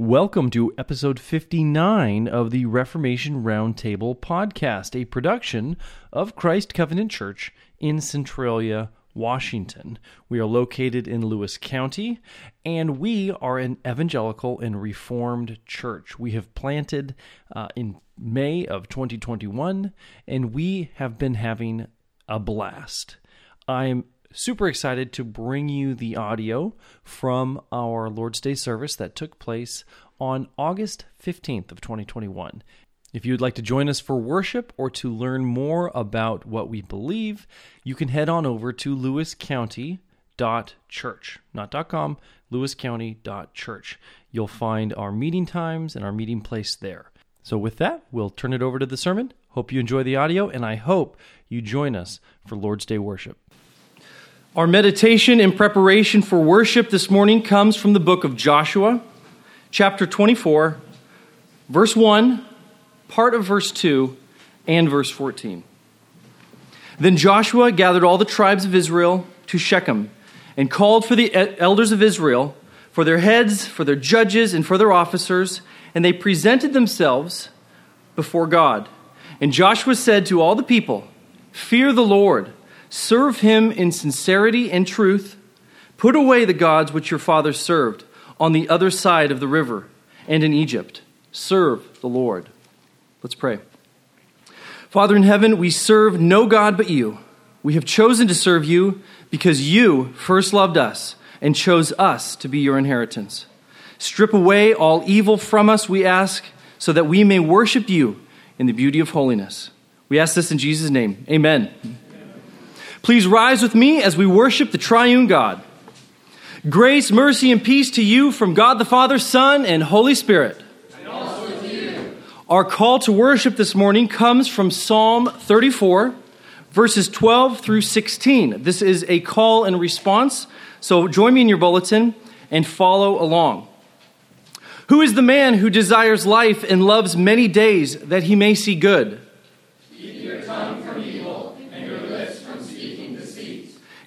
Welcome to episode 59 of the Reformation Roundtable podcast, a production of Christ Covenant Church in Centralia, Washington. We are located in Lewis County, and we are an evangelical and reformed church. We have planted uh, in May of 2021, and we have been having a blast. I'm super excited to bring you the audio from our Lord's Day service that took place on August 15th of 2021. If you would like to join us for worship or to learn more about what we believe, you can head on over to lewiscounty.church, not .com, lewiscounty.church. You'll find our meeting times and our meeting place there. So with that, we'll turn it over to the sermon. Hope you enjoy the audio and I hope you join us for Lord's Day worship. Our meditation in preparation for worship this morning comes from the book of Joshua, chapter 24, verse 1, part of verse 2, and verse 14. Then Joshua gathered all the tribes of Israel to Shechem and called for the elders of Israel, for their heads, for their judges, and for their officers, and they presented themselves before God. And Joshua said to all the people, Fear the Lord Serve him in sincerity and truth. Put away the gods which your fathers served on the other side of the river and in Egypt. Serve the Lord. Let's pray. Father in heaven, we serve no God but you. We have chosen to serve you because you first loved us and chose us to be your inheritance. Strip away all evil from us, we ask, so that we may worship you in the beauty of holiness. We ask this in Jesus' name. Amen. Please rise with me as we worship the triune God. Grace, mercy, and peace to you from God the Father, Son, and Holy Spirit. And. Our call to worship this morning comes from Psalm 34, verses 12 through 16. This is a call and response, so join me in your bulletin and follow along. Who is the man who desires life and loves many days that he may see good?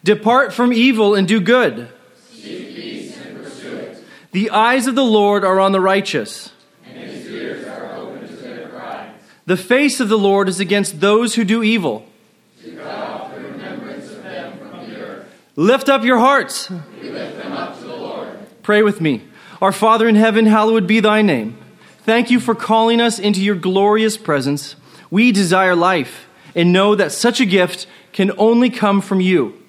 Depart from evil and do good. Seek peace and pursue it. The eyes of the Lord are on the righteous. And his ears are open to their cry. The face of the Lord is against those who do evil. To cut off the remembrance of them from the earth. Lift up your hearts. We lift them up to the Lord. Pray with me. Our Father in heaven, hallowed be thy name. Thank you for calling us into your glorious presence. We desire life and know that such a gift can only come from you.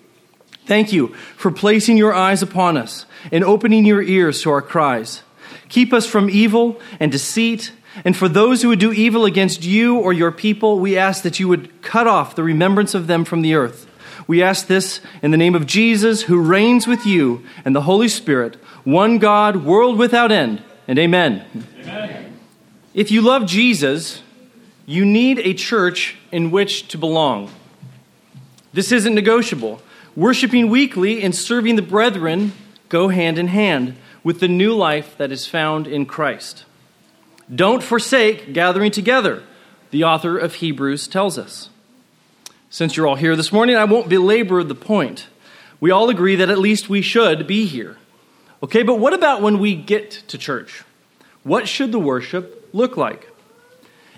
Thank you for placing your eyes upon us and opening your ears to our cries. Keep us from evil and deceit. And for those who would do evil against you or your people, we ask that you would cut off the remembrance of them from the earth. We ask this in the name of Jesus, who reigns with you and the Holy Spirit, one God, world without end. And amen. amen. If you love Jesus, you need a church in which to belong. This isn't negotiable. Worshipping weekly and serving the brethren go hand in hand with the new life that is found in Christ. Don't forsake gathering together, the author of Hebrews tells us. Since you're all here this morning, I won't belabor the point. We all agree that at least we should be here. Okay, but what about when we get to church? What should the worship look like?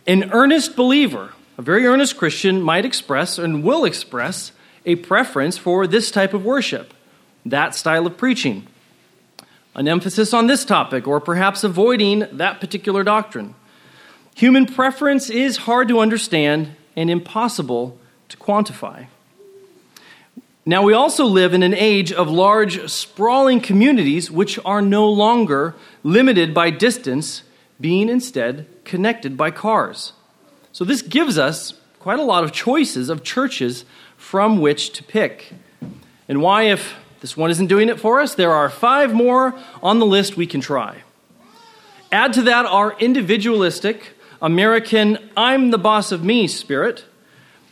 An earnest believer, a very earnest Christian, might express and will express a preference for this type of worship, that style of preaching, an emphasis on this topic, or perhaps avoiding that particular doctrine. Human preference is hard to understand and impossible to quantify. Now, we also live in an age of large, sprawling communities which are no longer limited by distance, being instead connected by cars. So, this gives us quite a lot of choices of churches from which to pick. And why, if this one isn't doing it for us, there are five more on the list we can try. Add to that our individualistic, American, I'm the boss of me spirit,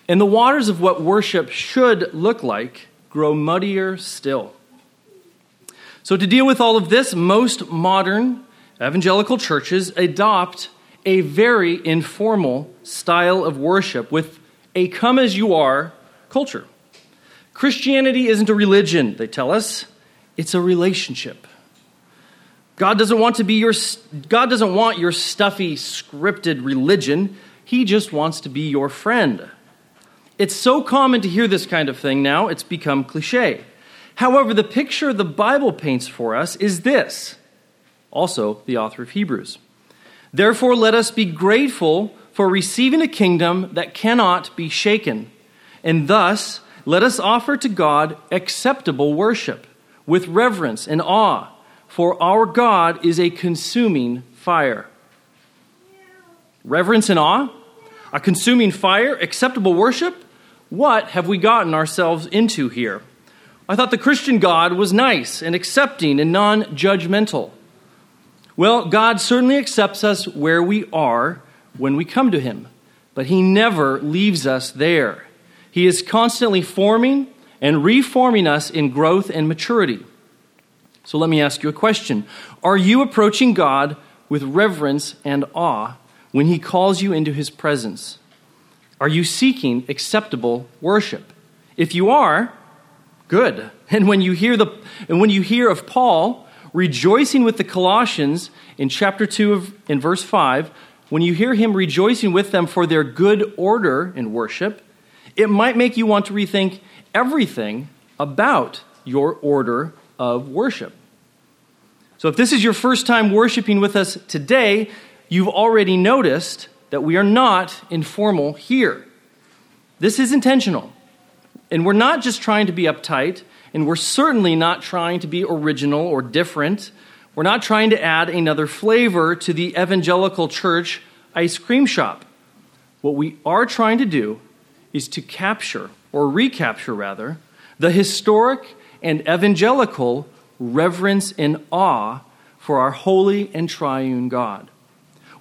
and the waters of what worship should look like grow muddier still. So, to deal with all of this, most modern evangelical churches adopt a very informal style of worship with a come as you are culture. Christianity isn't a religion, they tell us, it's a relationship. God doesn't want to be your God doesn't want your stuffy scripted religion. He just wants to be your friend. It's so common to hear this kind of thing now, it's become cliche. However, the picture the Bible paints for us is this. Also, the author of Hebrews. Therefore, let us be grateful for receiving a kingdom that cannot be shaken. And thus, let us offer to God acceptable worship with reverence and awe, for our God is a consuming fire. Reverence and awe? A consuming fire? Acceptable worship? What have we gotten ourselves into here? I thought the Christian God was nice and accepting and non judgmental. Well, God certainly accepts us where we are when we come to Him, but He never leaves us there. He is constantly forming and reforming us in growth and maturity. So let me ask you a question Are you approaching God with reverence and awe when He calls you into His presence? Are you seeking acceptable worship? If you are, good. And when you hear the and when you hear of Paul rejoicing with the Colossians in chapter 2 of in verse 5, when you hear him rejoicing with them for their good order in worship, it might make you want to rethink everything about your order of worship. So, if this is your first time worshiping with us today, you've already noticed that we are not informal here. This is intentional. And we're not just trying to be uptight, and we're certainly not trying to be original or different. We're not trying to add another flavor to the evangelical church ice cream shop. What we are trying to do is to capture, or recapture rather, the historic and evangelical reverence and awe for our holy and triune God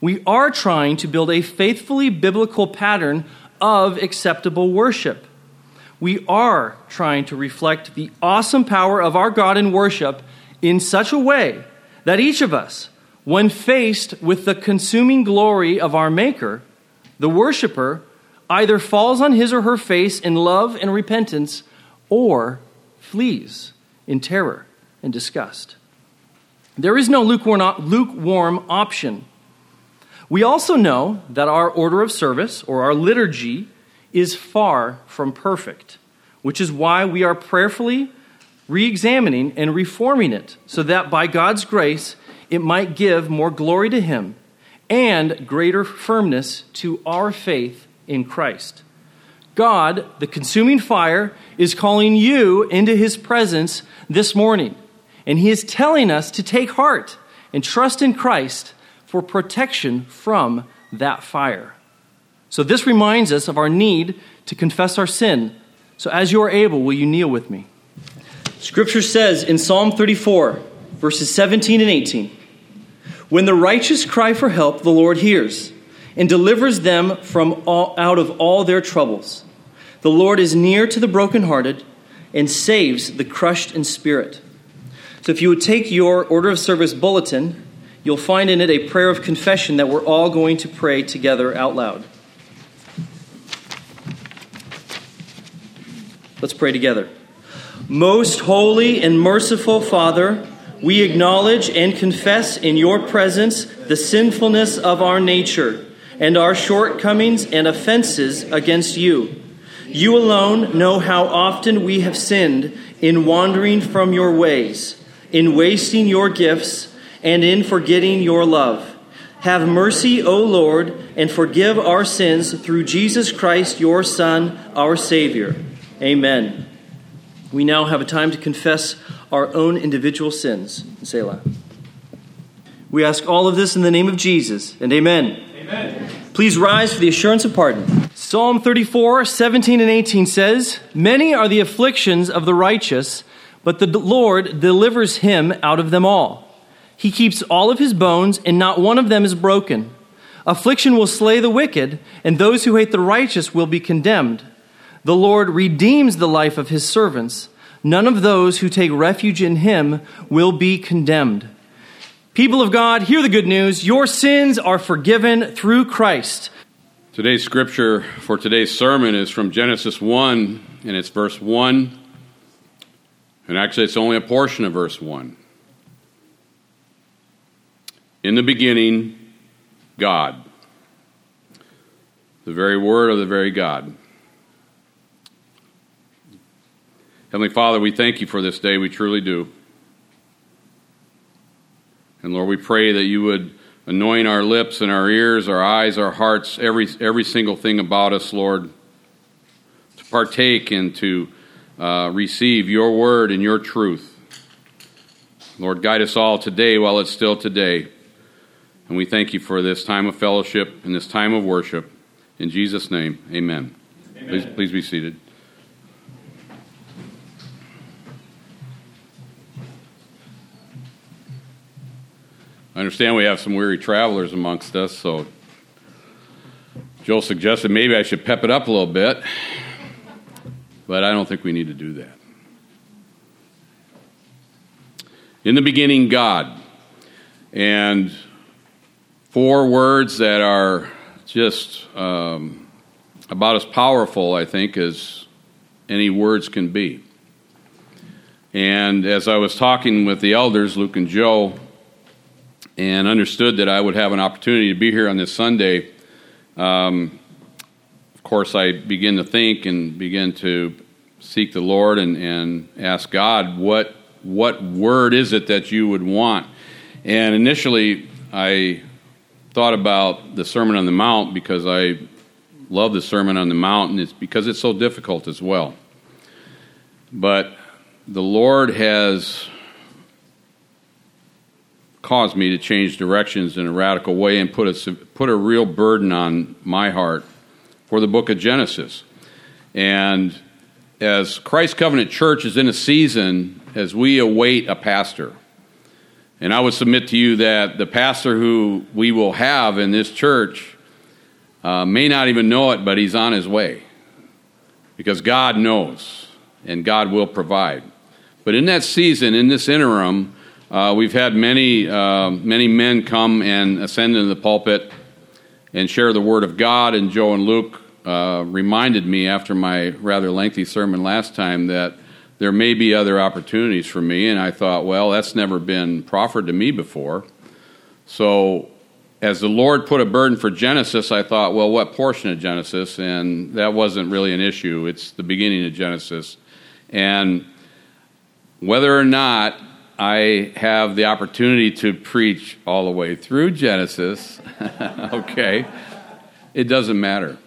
we are trying to build a faithfully biblical pattern of acceptable worship. We are trying to reflect the awesome power of our God in worship in such a way that each of us, when faced with the consuming glory of our Maker, the worshiper, either falls on his or her face in love and repentance or flees in terror and disgust. There is no lukewarm option we also know that our order of service, or our liturgy, is far from perfect, which is why we are prayerfully re examining and reforming it, so that by God's grace it might give more glory to Him and greater firmness to our faith in Christ. God, the consuming fire, is calling you into His presence this morning, and He is telling us to take heart and trust in Christ for protection from that fire. So, this reminds us of our need to confess our sin. So, as you are able, will you kneel with me? Scripture says in Psalm 34, verses 17 and 18 When the righteous cry for help, the Lord hears and delivers them from all, out of all their troubles. The Lord is near to the brokenhearted and saves the crushed in spirit. So, if you would take your order of service bulletin, you'll find in it a prayer of confession that we're all going to pray together out loud. Let's pray together. Most holy and merciful Father, we acknowledge and confess in your presence the sinfulness of our nature and our shortcomings and offenses against you. You alone know how often we have sinned in wandering from your ways, in wasting your gifts and in forgetting your love. Have mercy, O Lord, and forgive our sins through Jesus Christ, your Son, our Savior. Amen. We now have a time to confess our own individual sins. Selah. We ask all of this in the name of Jesus, and amen. Please rise for the assurance of pardon. Psalm 34, 17 and 18 says, Many are the afflictions of the righteous, but the Lord delivers him out of them all. He keeps all of his bones, and not one of them is broken. Affliction will slay the wicked, and those who hate the righteous will be condemned. The Lord redeems the life of his servants. None of those who take refuge in him will be condemned. People of God, hear the good news. Your sins are forgiven through Christ. Today's scripture for today's sermon is from Genesis 1, and it's verse 1. And actually, it's only a portion of verse 1. In the beginning, God. The very word of the very God. Heavenly Father, we thank you for this day. We truly do. And Lord, we pray that you would anoint our lips and our ears, our eyes, our hearts, every, every single thing about us, Lord, to partake and to uh, receive your word and your truth. Lord, guide us all today while it's still today. And we thank you for this time of fellowship and this time of worship. In Jesus' name, amen. amen. Please, please be seated. I understand we have some weary travelers amongst us, so Joel suggested maybe I should pep it up a little bit, but I don't think we need to do that. In the beginning, God. And four words that are just um, about as powerful, I think, as any words can be. And as I was talking with the elders, Luke and Joe, and understood that I would have an opportunity to be here on this Sunday, um, of course, I begin to think and begin to seek the Lord and, and ask God, what, what word is it that you would want? And initially, I thought about the Sermon on the Mount because I love the Sermon on the Mount, and it's because it's so difficult as well. But the Lord has caused me to change directions in a radical way and put a, put a real burden on my heart for the book of Genesis. And as Christ Covenant Church is in a season as we await a pastor, and I would submit to you that the pastor who we will have in this church uh, may not even know it, but he's on his way because God knows and God will provide. But in that season, in this interim, uh, we've had many, uh, many men come and ascend into the pulpit and share the Word of God. And Joe and Luke uh, reminded me after my rather lengthy sermon last time that there may be other opportunities for me. And I thought, well, that's never been proffered to me before. So as the Lord put a burden for Genesis, I thought, well, what portion of Genesis? And that wasn't really an issue. It's the beginning of Genesis. And whether or not I have the opportunity to preach all the way through Genesis, okay, it doesn't matter.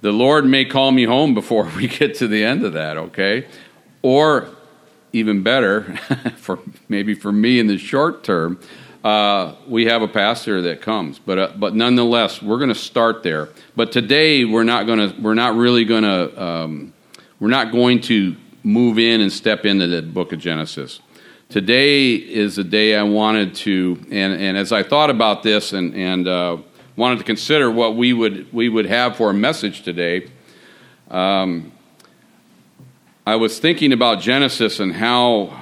The Lord may call me home before we get to the end of that, okay? Or even better, for maybe for me in the short term, uh, we have a pastor that comes. But uh, but nonetheless, we're going to start there. But today we're not going to we're not really going to um, we're not going to move in and step into the book of Genesis today is a day I wanted to, and, and as I thought about this and, and uh, wanted to consider what we would, we would have for a message today, um, I was thinking about Genesis and how,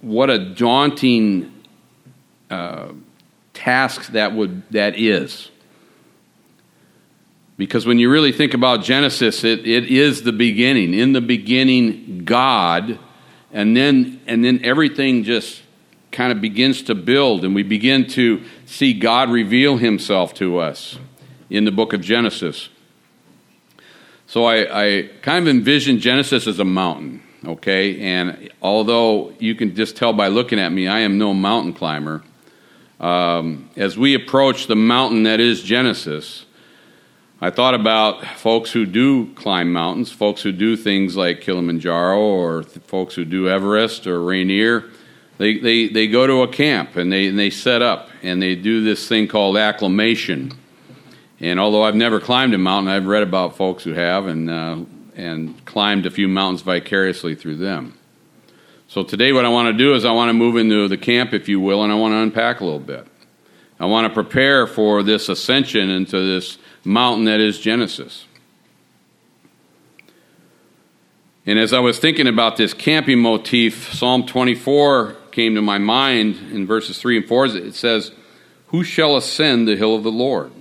what a daunting uh, task that, would, that is. Because when you really think about Genesis, it, it is the beginning. In the beginning, God and then and then everything just kind of begins to build and we begin to see God reveal himself to us in the book of Genesis. So I, I kind of envision Genesis as a mountain, okay? And although you can just tell by looking at me, I am no mountain climber. Um, as we approach the mountain that is Genesis, I thought about folks who do climb mountains, folks who do things like Kilimanjaro, or th- folks who do Everest or Rainier. They, they, they go to a camp and they, and they set up and they do this thing called acclimation. And although I've never climbed a mountain, I've read about folks who have and, uh, and climbed a few mountains vicariously through them. So today, what I want to do is I want to move into the camp, if you will, and I want to unpack a little bit. I want to prepare for this ascension into this mountain that is Genesis. And as I was thinking about this camping motif, Psalm 24 came to my mind in verses 3 and 4. It says, Who shall ascend the hill of the Lord?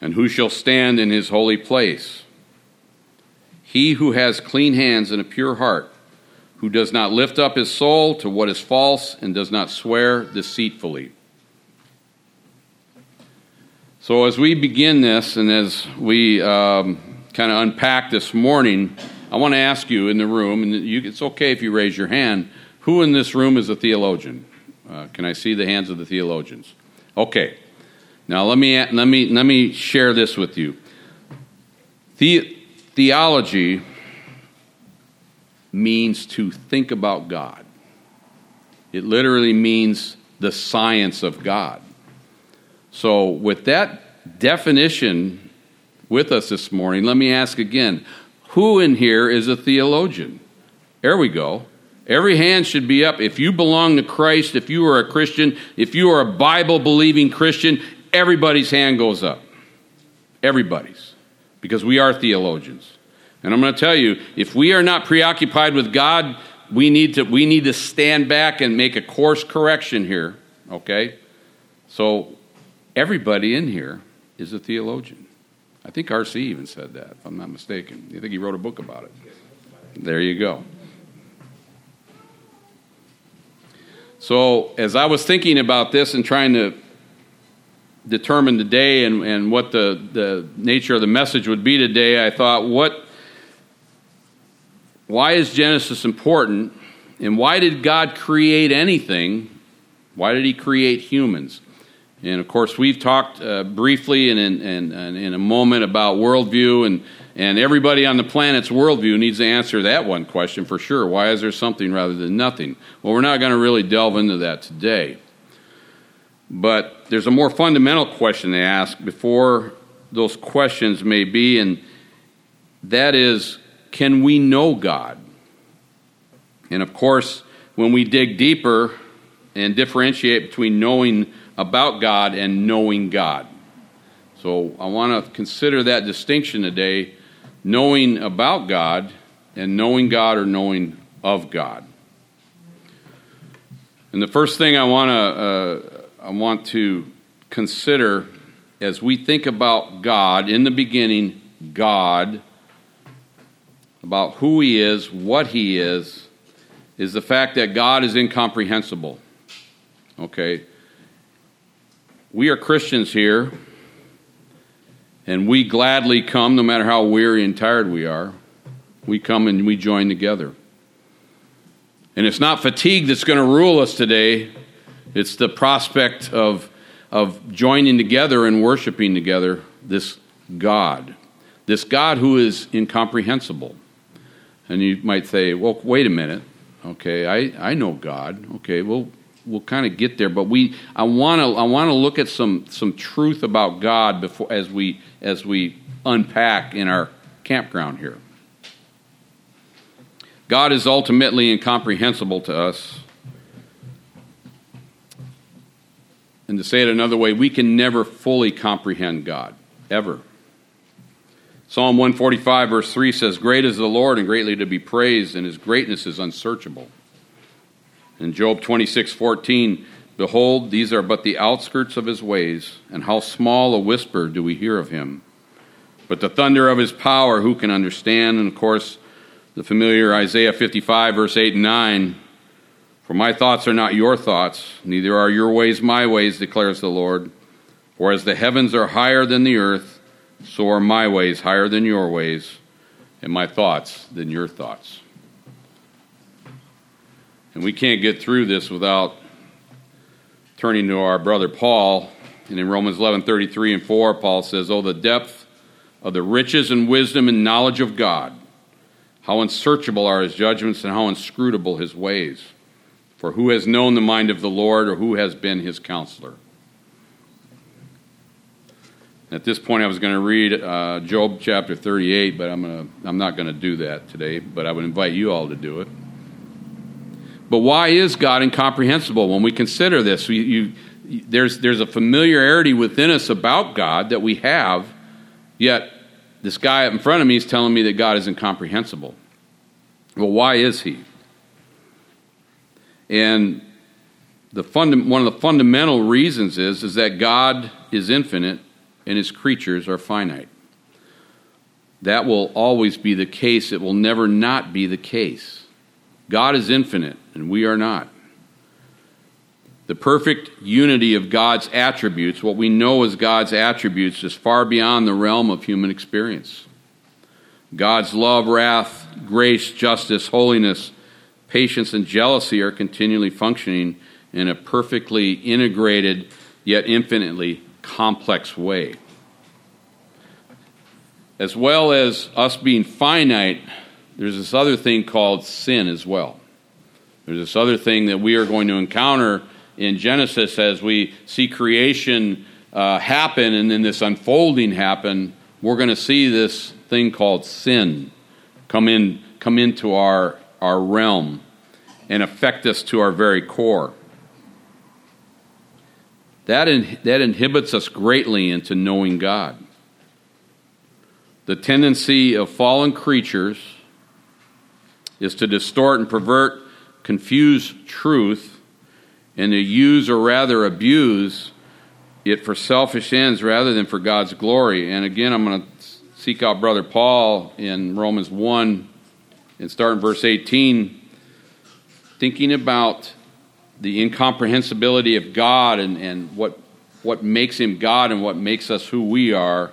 And who shall stand in his holy place? He who has clean hands and a pure heart, who does not lift up his soul to what is false and does not swear deceitfully. So, as we begin this and as we um, kind of unpack this morning, I want to ask you in the room, and you, it's okay if you raise your hand, who in this room is a theologian? Uh, can I see the hands of the theologians? Okay. Now, let me, let me, let me share this with you. The, theology means to think about God, it literally means the science of God. So, with that definition with us this morning, let me ask again who in here is a theologian? There we go. Every hand should be up. If you belong to Christ, if you are a Christian, if you are a Bible believing Christian, everybody's hand goes up. Everybody's. Because we are theologians. And I'm going to tell you, if we are not preoccupied with God, we need to, we need to stand back and make a course correction here, okay? So Everybody in here is a theologian. I think R.C. even said that, if I'm not mistaken. I think he wrote a book about it. There you go. So, as I was thinking about this and trying to determine the day and, and what the, the nature of the message would be today, I thought, what, why is Genesis important? And why did God create anything? Why did He create humans? And of course, we've talked uh, briefly and in, in, in, a moment about worldview, and, and everybody on the planet's worldview needs to answer that one question for sure. Why is there something rather than nothing? Well, we're not going to really delve into that today. But there's a more fundamental question they ask before those questions may be, and that is can we know God? And of course, when we dig deeper and differentiate between knowing about God and knowing God. So I want to consider that distinction today knowing about God and knowing God or knowing of God. And the first thing I want to uh, I want to consider as we think about God in the beginning, God, about who He is, what He is, is the fact that God is incomprehensible. Okay? We are Christians here, and we gladly come, no matter how weary and tired we are. We come and we join together. And it's not fatigue that's going to rule us today, it's the prospect of, of joining together and worshiping together this God, this God who is incomprehensible. And you might say, well, wait a minute. Okay, I, I know God. Okay, well, we'll kind of get there. But we, I want to, I want to look at some some truth about God before as we as we unpack in our campground here. God is ultimately incomprehensible to us. And to say it another way, we can never fully comprehend God, ever. Psalm 145, verse 3 says, Great is the Lord and greatly to be praised, and his greatness is unsearchable. In Job 26 14, Behold, these are but the outskirts of his ways, and how small a whisper do we hear of him. But the thunder of his power, who can understand? And of course, the familiar Isaiah 55, verse 8 and 9 For my thoughts are not your thoughts, neither are your ways my ways, declares the Lord. For as the heavens are higher than the earth, so are my ways higher than your ways, and my thoughts than your thoughts. And we can't get through this without turning to our brother Paul. And in Romans 11 33 and 4, Paul says, Oh, the depth of the riches and wisdom and knowledge of God! How unsearchable are his judgments and how inscrutable his ways! For who has known the mind of the Lord or who has been his counselor? At this point, I was going to read uh, Job chapter 38, but I'm, gonna, I'm not going to do that today. But I would invite you all to do it. But why is God incomprehensible? When we consider this, you, there's, there's a familiarity within us about God that we have, yet this guy in front of me is telling me that God is incomprehensible. Well, why is he? And the funda- one of the fundamental reasons is, is that God is infinite and his creatures are finite. That will always be the case. It will never not be the case. God is infinite, and we are not. The perfect unity of God's attributes, what we know as God's attributes, is far beyond the realm of human experience. God's love, wrath, grace, justice, holiness, patience, and jealousy are continually functioning in a perfectly integrated yet infinitely complex way. As well as us being finite, there's this other thing called sin as well. There's this other thing that we are going to encounter in Genesis as we see creation uh, happen and then this unfolding happen. We're going to see this thing called sin come in come into our our realm and affect us to our very core. That, in, that inhibits us greatly into knowing God. The tendency of fallen creatures is to distort and pervert, confuse truth, and to use or rather abuse it for selfish ends rather than for God's glory. And again, I'm going to seek out Brother Paul in Romans 1 and start in verse 18, thinking about the incomprehensibility of God and, and what, what makes him God and what makes us who we are.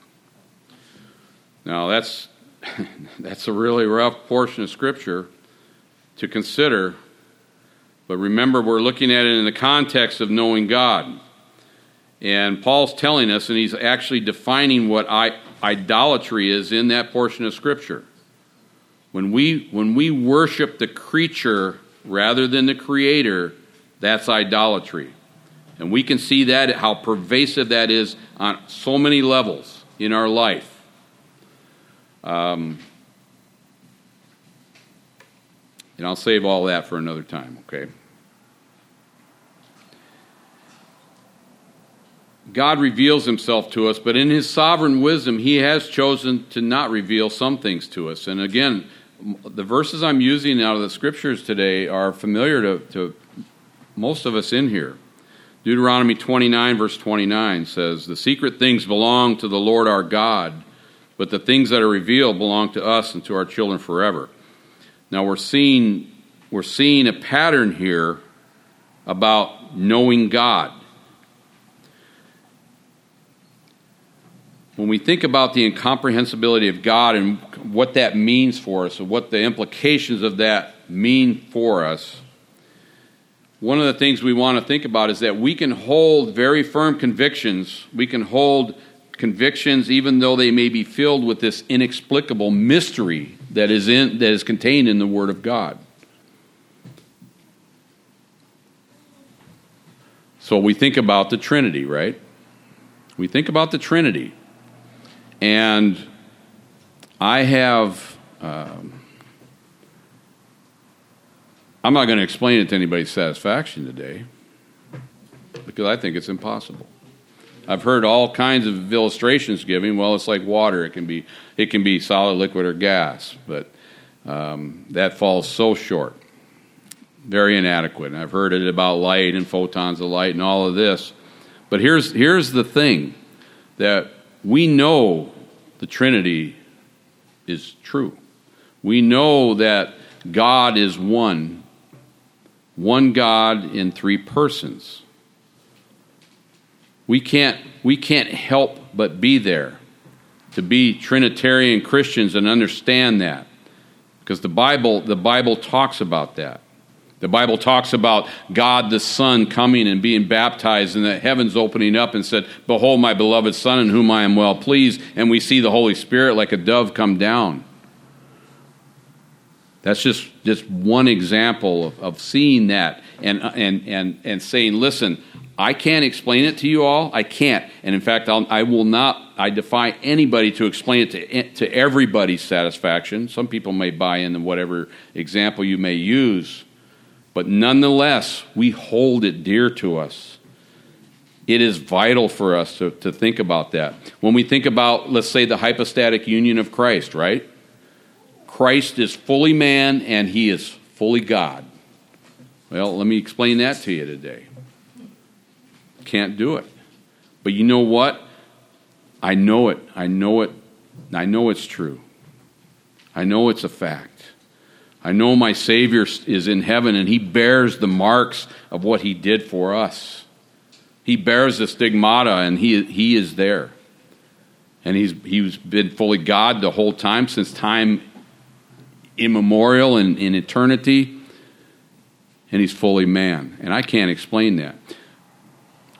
Now, that's, that's a really rough portion of Scripture to consider, but remember, we're looking at it in the context of knowing God. And Paul's telling us, and he's actually defining what I, idolatry is in that portion of Scripture. When we, when we worship the creature rather than the Creator, that's idolatry. And we can see that, how pervasive that is on so many levels in our life. Um, and I'll save all that for another time, okay? God reveals himself to us, but in his sovereign wisdom, he has chosen to not reveal some things to us. And again, the verses I'm using out of the scriptures today are familiar to, to most of us in here. Deuteronomy 29, verse 29 says, The secret things belong to the Lord our God, but the things that are revealed belong to us and to our children forever. Now we're seeing, we're seeing a pattern here about knowing God. when we think about the incomprehensibility of God and what that means for us, and what the implications of that mean for us, one of the things we want to think about is that we can hold very firm convictions. We can hold convictions even though they may be filled with this inexplicable mystery that is, in, that is contained in the Word of God. So we think about the Trinity, right? We think about the Trinity. And I have, um, I'm not going to explain it to anybody's satisfaction today because I think it's impossible. I've heard all kinds of illustrations given. Well, it's like water; it can be it can be solid, liquid, or gas, but um, that falls so short, very inadequate. And I've heard it about light and photons of light and all of this. But here's here's the thing that we know the Trinity is true. We know that God is one, one God in three persons. We can't, we can't help but be there to be Trinitarian Christians and understand that because the Bible, the Bible talks about that. The Bible talks about God the Son coming and being baptized, and the heavens opening up and said, Behold, my beloved Son, in whom I am well pleased. And we see the Holy Spirit like a dove come down. That's just, just one example of, of seeing that and, and, and, and saying, Listen, I can't explain it to you all. I can't. And in fact, I'll, I will not, I defy anybody to explain it to, eh, to everybody's satisfaction. Some people may buy into whatever example you may use. But nonetheless, we hold it dear to us. It is vital for us to, to think about that. When we think about, let's say, the hypostatic union of Christ, right? Christ is fully man and he is fully God. Well, let me explain that to you today. Can't do it. But you know what? I know it. I know it. I know it's true. I know it's a fact. I know my Savior is in heaven and he bears the marks of what he did for us. He bears the stigmata and he, he is there. And he's, he's been fully God the whole time, since time immemorial and in eternity. And he's fully man. And I can't explain that.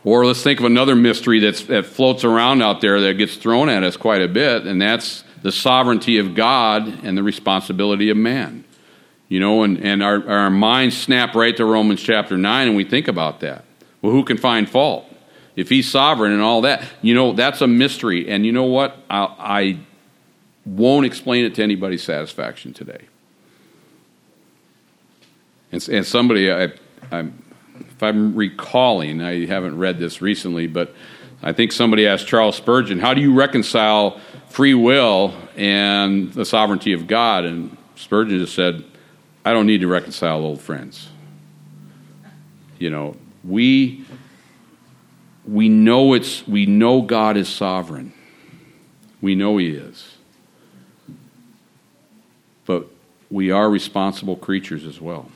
Or let's think of another mystery that floats around out there that gets thrown at us quite a bit, and that's the sovereignty of God and the responsibility of man. You know, and, and our, our minds snap right to Romans chapter 9 and we think about that. Well, who can find fault? If he's sovereign and all that, you know, that's a mystery. And you know what? I, I won't explain it to anybody's satisfaction today. And, and somebody, I, I'm, if I'm recalling, I haven't read this recently, but I think somebody asked Charles Spurgeon, how do you reconcile free will and the sovereignty of God? And Spurgeon just said, I don't need to reconcile old friends. You know, we we know it's we know God is sovereign. We know he is. But we are responsible creatures as well.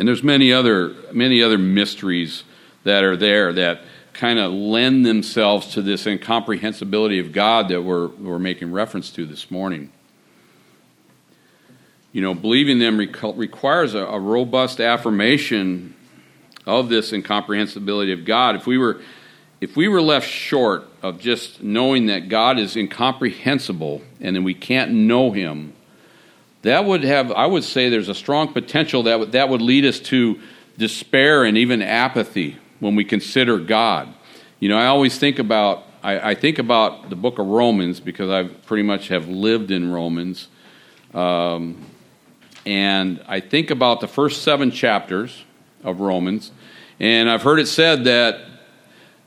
And there's many other many other mysteries that are there that kind of lend themselves to this incomprehensibility of God that we're, we're making reference to this morning you know, believing them requires a, a, robust affirmation of this incomprehensibility of God. If we were if we were left short of just knowing that God is incomprehensible and then we can't know him, that would have I would say there's a strong potential that would, that would lead us to despair and even apathy when we consider God. You know, I always think about I, I think about the book of Romans because I pretty much have lived in Romans. Um, and I think about the first seven chapters of Romans, and I've heard it said that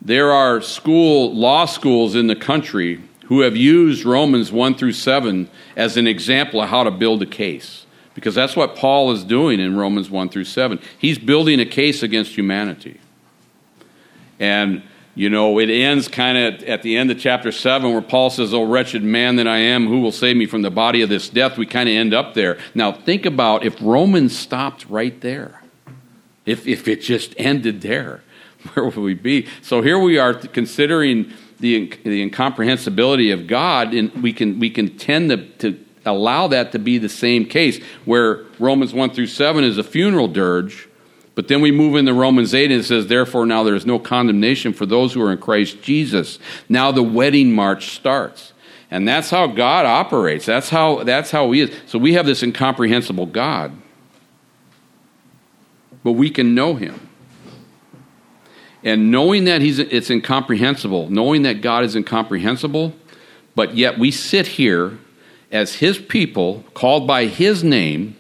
there are school law schools in the country who have used Romans 1 through 7 as an example of how to build a case. Because that's what Paul is doing in Romans 1 through 7. He's building a case against humanity. And you know, it ends kind of at the end of chapter 7 where Paul says, Oh, wretched man that I am, who will save me from the body of this death? We kind of end up there. Now, think about if Romans stopped right there, if, if it just ended there, where would we be? So here we are considering the, the incomprehensibility of God, and we can, we can tend to, to allow that to be the same case, where Romans 1 through 7 is a funeral dirge but then we move into Romans 8 and it says, Therefore, now there is no condemnation for those who are in Christ Jesus. Now the wedding march starts. And that's how God operates. That's how, that's how He is. So we have this incomprehensible God. But we can know Him. And knowing that he's, it's incomprehensible, knowing that God is incomprehensible, but yet we sit here as His people, called by His name,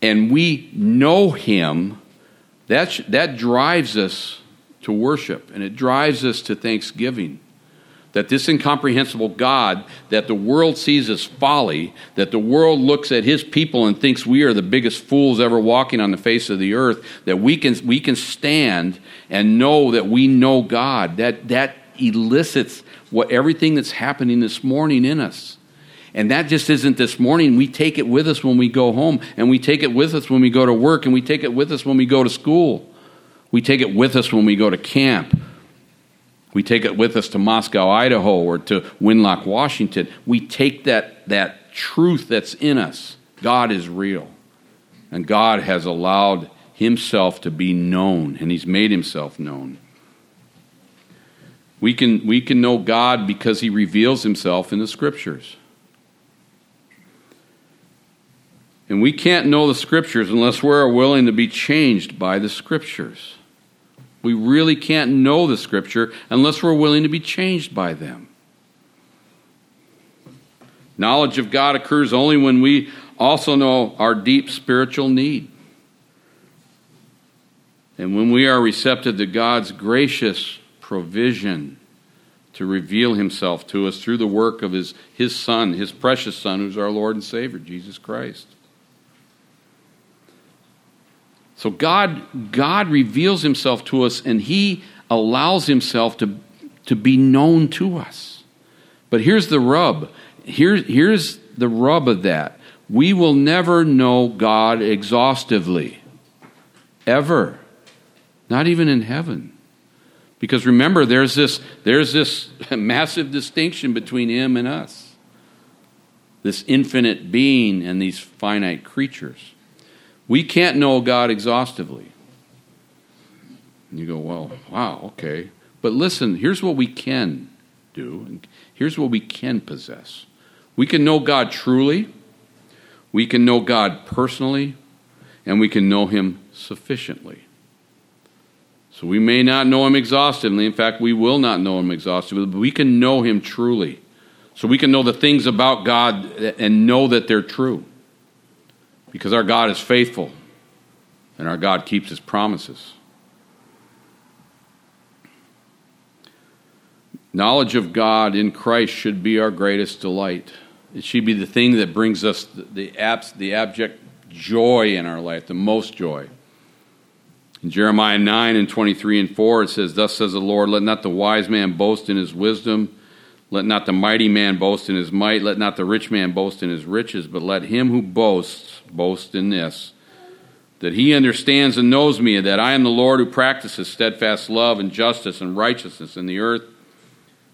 and we know Him, that, that drives us to worship and it drives us to thanksgiving. That this incomprehensible God that the world sees as folly, that the world looks at his people and thinks we are the biggest fools ever walking on the face of the earth, that we can, we can stand and know that we know God. That, that elicits what, everything that's happening this morning in us. And that just isn't this morning. We take it with us when we go home, and we take it with us when we go to work, and we take it with us when we go to school. We take it with us when we go to camp. We take it with us to Moscow, Idaho, or to Winlock, Washington. We take that, that truth that's in us. God is real. And God has allowed himself to be known, and he's made himself known. We can, we can know God because he reveals himself in the scriptures. And we can't know the scriptures unless we're willing to be changed by the scriptures. We really can't know the scripture unless we're willing to be changed by them. Knowledge of God occurs only when we also know our deep spiritual need. And when we are receptive to God's gracious provision to reveal himself to us through the work of his, his Son, his precious Son, who's our Lord and Savior, Jesus Christ. So God, God reveals himself to us and he allows himself to, to be known to us. But here's the rub. Here, here's the rub of that. We will never know God exhaustively. Ever. Not even in heaven. Because remember, there's this, there's this massive distinction between him and us. This infinite being and these finite creatures. We can't know God exhaustively. And you go, well, wow, okay. But listen, here's what we can do. and Here's what we can possess. We can know God truly, we can know God personally, and we can know Him sufficiently. So we may not know Him exhaustively. In fact, we will not know Him exhaustively, but we can know Him truly. So we can know the things about God and know that they're true because our God is faithful and our God keeps his promises. Knowledge of God in Christ should be our greatest delight. It should be the thing that brings us the, abs, the abject joy in our life, the most joy. In Jeremiah 9 and 23 and 4, it says, Thus says the Lord, let not the wise man boast in his wisdom let not the mighty man boast in his might, let not the rich man boast in his riches, but let him who boasts boast in this that he understands and knows me, that I am the Lord who practices steadfast love and justice and righteousness in the earth.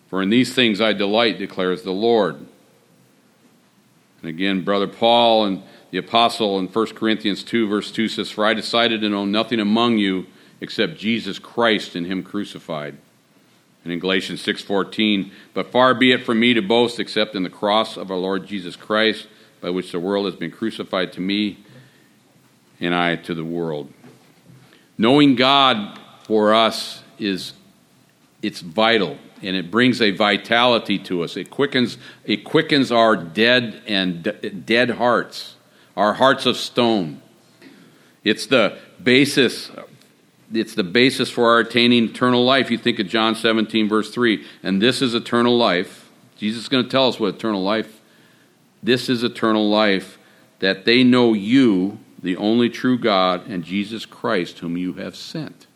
For in these things I delight, declares the Lord. And again, Brother Paul and the apostle in 1 Corinthians 2, verse 2 says, For I decided to know nothing among you except Jesus Christ and him crucified. And in Galatians 6:14, but far be it from me to boast except in the cross of our Lord Jesus Christ, by which the world has been crucified to me and I to the world. Knowing God for us is it's vital and it brings a vitality to us. It quickens it quickens our dead and d- dead hearts, our hearts of stone. It's the basis it's the basis for our attaining eternal life. You think of John 17, verse 3, and this is eternal life. Jesus is going to tell us what eternal life. This is eternal life, that they know you, the only true God, and Jesus Christ, whom you have sent.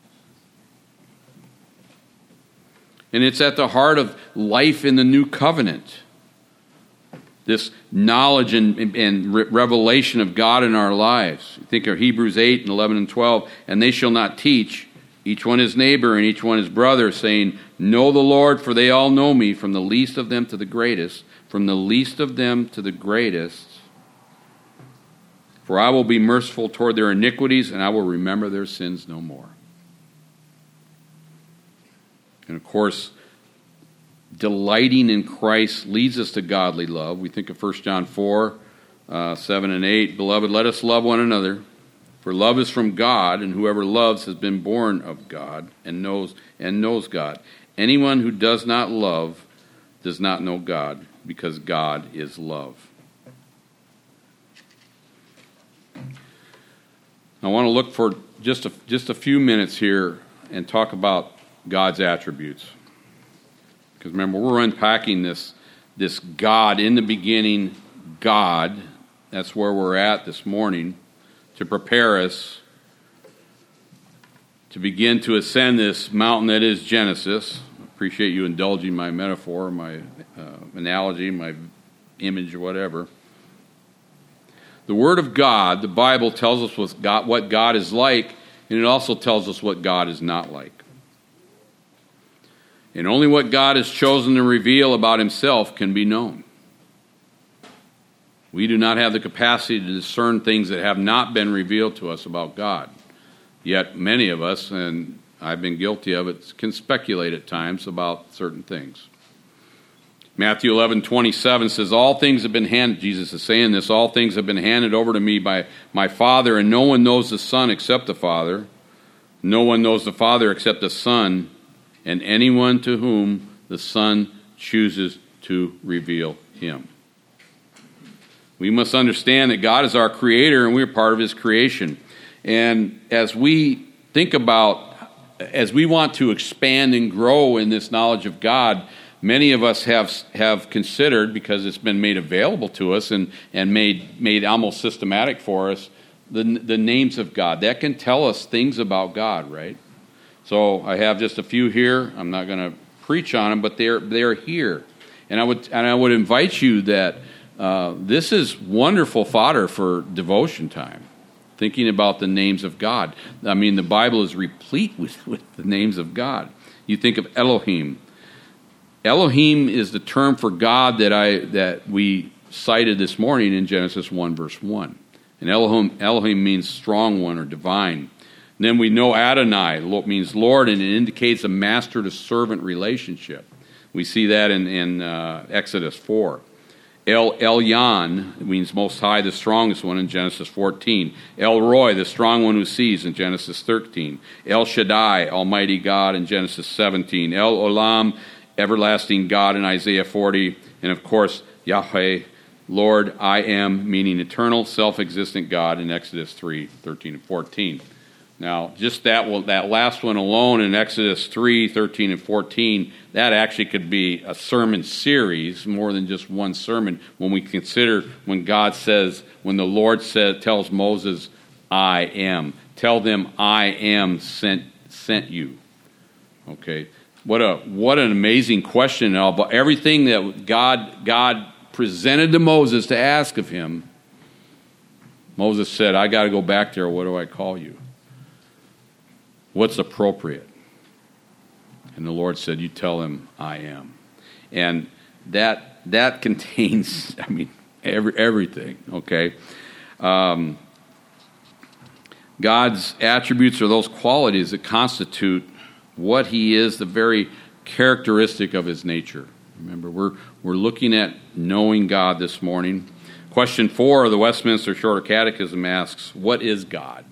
And it's at the heart of life in the new covenant this knowledge and, and, revelation of God in our lives. Think of Hebrews 8 and 11 and 12. And they shall not teach, each one his neighbor and each one his brother, saying, Know the Lord, for they all know me, from the least of them to the greatest, from the least of them to the greatest. For I will be merciful toward their iniquities, and I will remember their sins no more. And of course, delighting in Christ leads us to godly love. We think of 1 John 4, uh, 7 and 8. Beloved, let us love one another, for love is from God, and whoever loves has been born of God and knows and knows God. Anyone who does not love does not know God, because God is love. I want to look for just a, just a few minutes here and talk about God's attributes. Because remember, we're unpacking this, this God in the beginning, God. That's where we're at this morning to prepare us to begin to ascend this mountain that is Genesis. Appreciate you indulging my metaphor, my uh, analogy, my image, or whatever. The Word of God, the Bible, tells us what God, what God is like, and it also tells us what God is not like. And only what God has chosen to reveal about himself can be known. We do not have the capacity to discern things that have not been revealed to us about God. Yet many of us, and I've been guilty of it, can speculate at times about certain things. Matthew 11, 27 says, All things have been handed, Jesus is saying this, all things have been handed over to me by my Father, and no one knows the Son except the Father. No one knows the Father except the Son, and anyone to whom the Son chooses to reveal him. We must understand that God is our creator and we're part of his creation. And as we think about, as we want to expand and grow in this knowledge of God, many of us have, have considered, because it's been made available to us and, and made, made almost systematic for us, the, the names of God. That can tell us things about God, right? So I have just a few here. I'm not going to preach on them, but they're, they're here. And I, would, and I would invite you that uh, this is wonderful fodder for devotion time, thinking about the names of God. I mean, the Bible is replete with, with the names of God. You think of Elohim. Elohim is the term for God that, I, that we cited this morning in Genesis 1, verse 1. And Elohim, Elohim means strong one or divine. Then we know Adonai means Lord, and it indicates a master to servant relationship. We see that in, in uh, Exodus 4. El Elyon means Most High, the strongest one in Genesis 14. El Roi, the strong one who sees in Genesis 13. El Shaddai, Almighty God in Genesis 17. El Olam, everlasting God in Isaiah 40. And of course, Yahweh, Lord, I am, meaning eternal, self existent God in Exodus 3 13 and 14. Now, just that, that last one alone in Exodus 3 13 and 14, that actually could be a sermon series more than just one sermon when we consider when God says, when the Lord says, tells Moses, I am. Tell them, I am sent, sent you. Okay. What, a, what an amazing question. Everything that God, God presented to Moses to ask of him, Moses said, I got to go back there. What do I call you? What's appropriate? And the Lord said, You tell him I am. And that, that contains, I mean, every, everything, okay? Um, God's attributes are those qualities that constitute what He is, the very characteristic of His nature. Remember, we're, we're looking at knowing God this morning. Question four of the Westminster Shorter Catechism asks, What is God?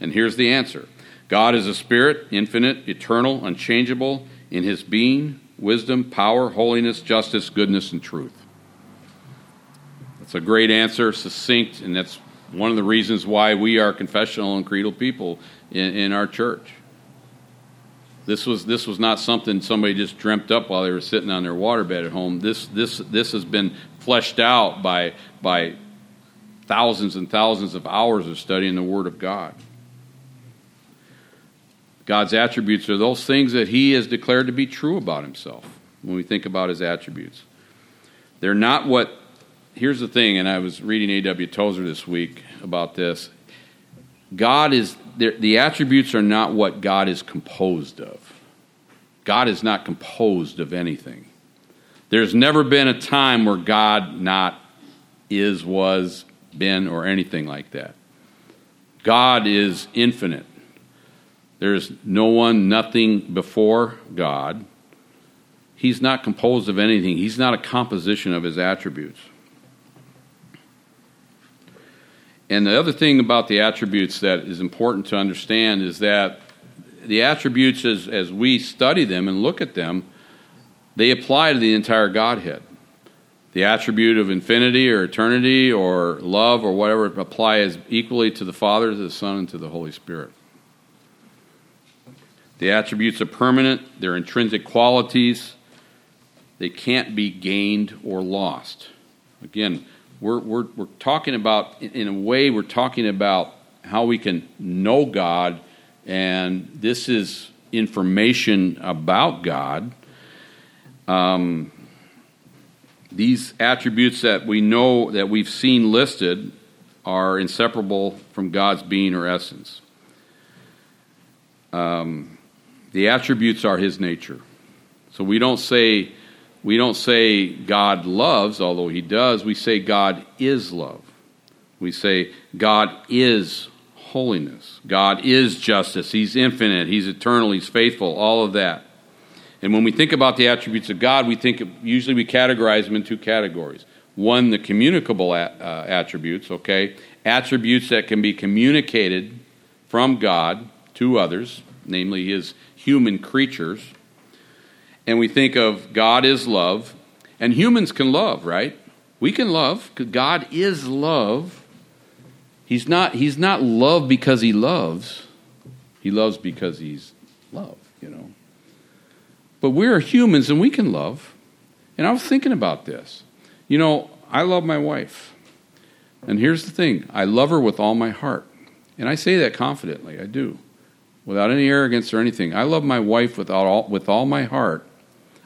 And here's the answer God is a spirit, infinite, eternal, unchangeable in his being, wisdom, power, holiness, justice, goodness, and truth. That's a great answer, succinct, and that's one of the reasons why we are confessional and creedal people in, in our church. This was, this was not something somebody just dreamt up while they were sitting on their waterbed at home. This, this, this has been fleshed out by, by thousands and thousands of hours of studying the Word of God. God's attributes are those things that He has declared to be true about Himself when we think about His attributes. They're not what, here's the thing, and I was reading A.W. Tozer this week about this. God is, the attributes are not what God is composed of. God is not composed of anything. There's never been a time where God not is, was, been, or anything like that. God is infinite. There's no one, nothing before God. He's not composed of anything, He's not a composition of His attributes. And the other thing about the attributes that is important to understand is that the attributes, as, as we study them and look at them, they apply to the entire Godhead. The attribute of infinity or eternity or love or whatever applies equally to the Father, to the Son, and to the Holy Spirit. The attributes are permanent, they're intrinsic qualities, they can't be gained or lost. Again, we're, we're, we're talking about, in a way, we're talking about how we can know God, and this is information about God. Um, these attributes that we know that we've seen listed are inseparable from God's being or essence. Um, the attributes are His nature. So we don't say we don't say God loves, although He does. We say God is love. We say God is holiness. God is justice. He's infinite. He's eternal. He's faithful. All of that. And when we think about the attributes of God, we think usually we categorize them in two categories. One, the communicable uh, attributes, okay? Attributes that can be communicated from God to others, namely his human creatures. And we think of God is love, and humans can love, right? We can love because God is love. He's not, he's not love because he loves. He loves because he's love, you know. But we're humans and we can love. And I was thinking about this. You know, I love my wife. And here's the thing I love her with all my heart. And I say that confidently, I do, without any arrogance or anything. I love my wife with all, with all my heart.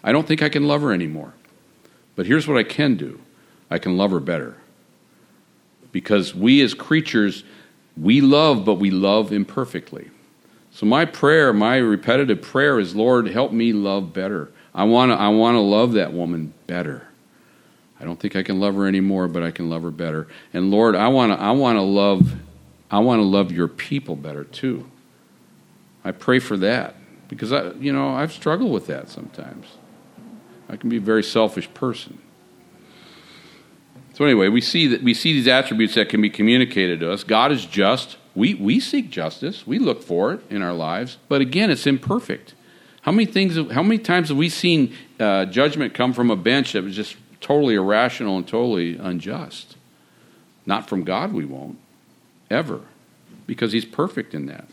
I don't think I can love her anymore. But here's what I can do I can love her better because we as creatures, we love, but we love imperfectly. So my prayer, my repetitive prayer is, Lord, help me love better. I want to I want to love that woman better. I don't think I can love her anymore, but I can love her better. And Lord, I want to I want to love I want to love your people better too. I pray for that because I you know, I've struggled with that sometimes. I can be a very selfish person. So anyway, we see that we see these attributes that can be communicated to us. God is just. We we seek justice. We look for it in our lives, but again, it's imperfect. How many things? How many times have we seen uh, judgment come from a bench that was just totally irrational and totally unjust? Not from God. We won't ever, because He's perfect in that.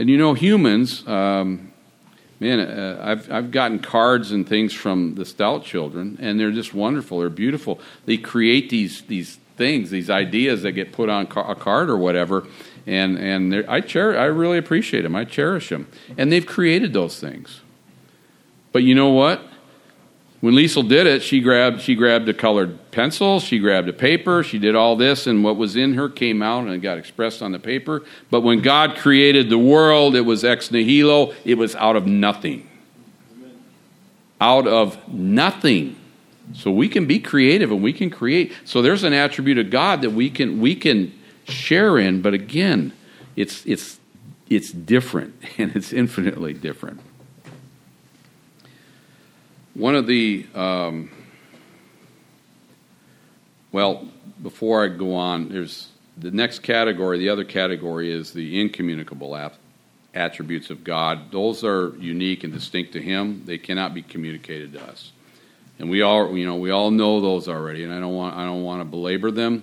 And you know, humans. Um, man, uh, I've, I've gotten cards and things from the Stout children, and they're just wonderful. They're beautiful. They create these, these things, these ideas that get put on a card or whatever, and, and I, cher- I really appreciate them. I cherish them. And they've created those things. But you know what? When Liesel did it, she grabbed she grabbed a colored pencil, she grabbed a paper, she did all this, and what was in her came out and it got expressed on the paper. But when God created the world, it was ex nihilo, it was out of nothing. Out of nothing. So we can be creative and we can create. So there's an attribute of God that we can we can share in, but again, it's it's it's different and it's infinitely different. One of the, um, well, before I go on, there's the next category, the other category is the incommunicable attributes of God. Those are unique and distinct to Him. They cannot be communicated to us, and we all, you know, we all know those already. And I don't want, I don't want to belabor them.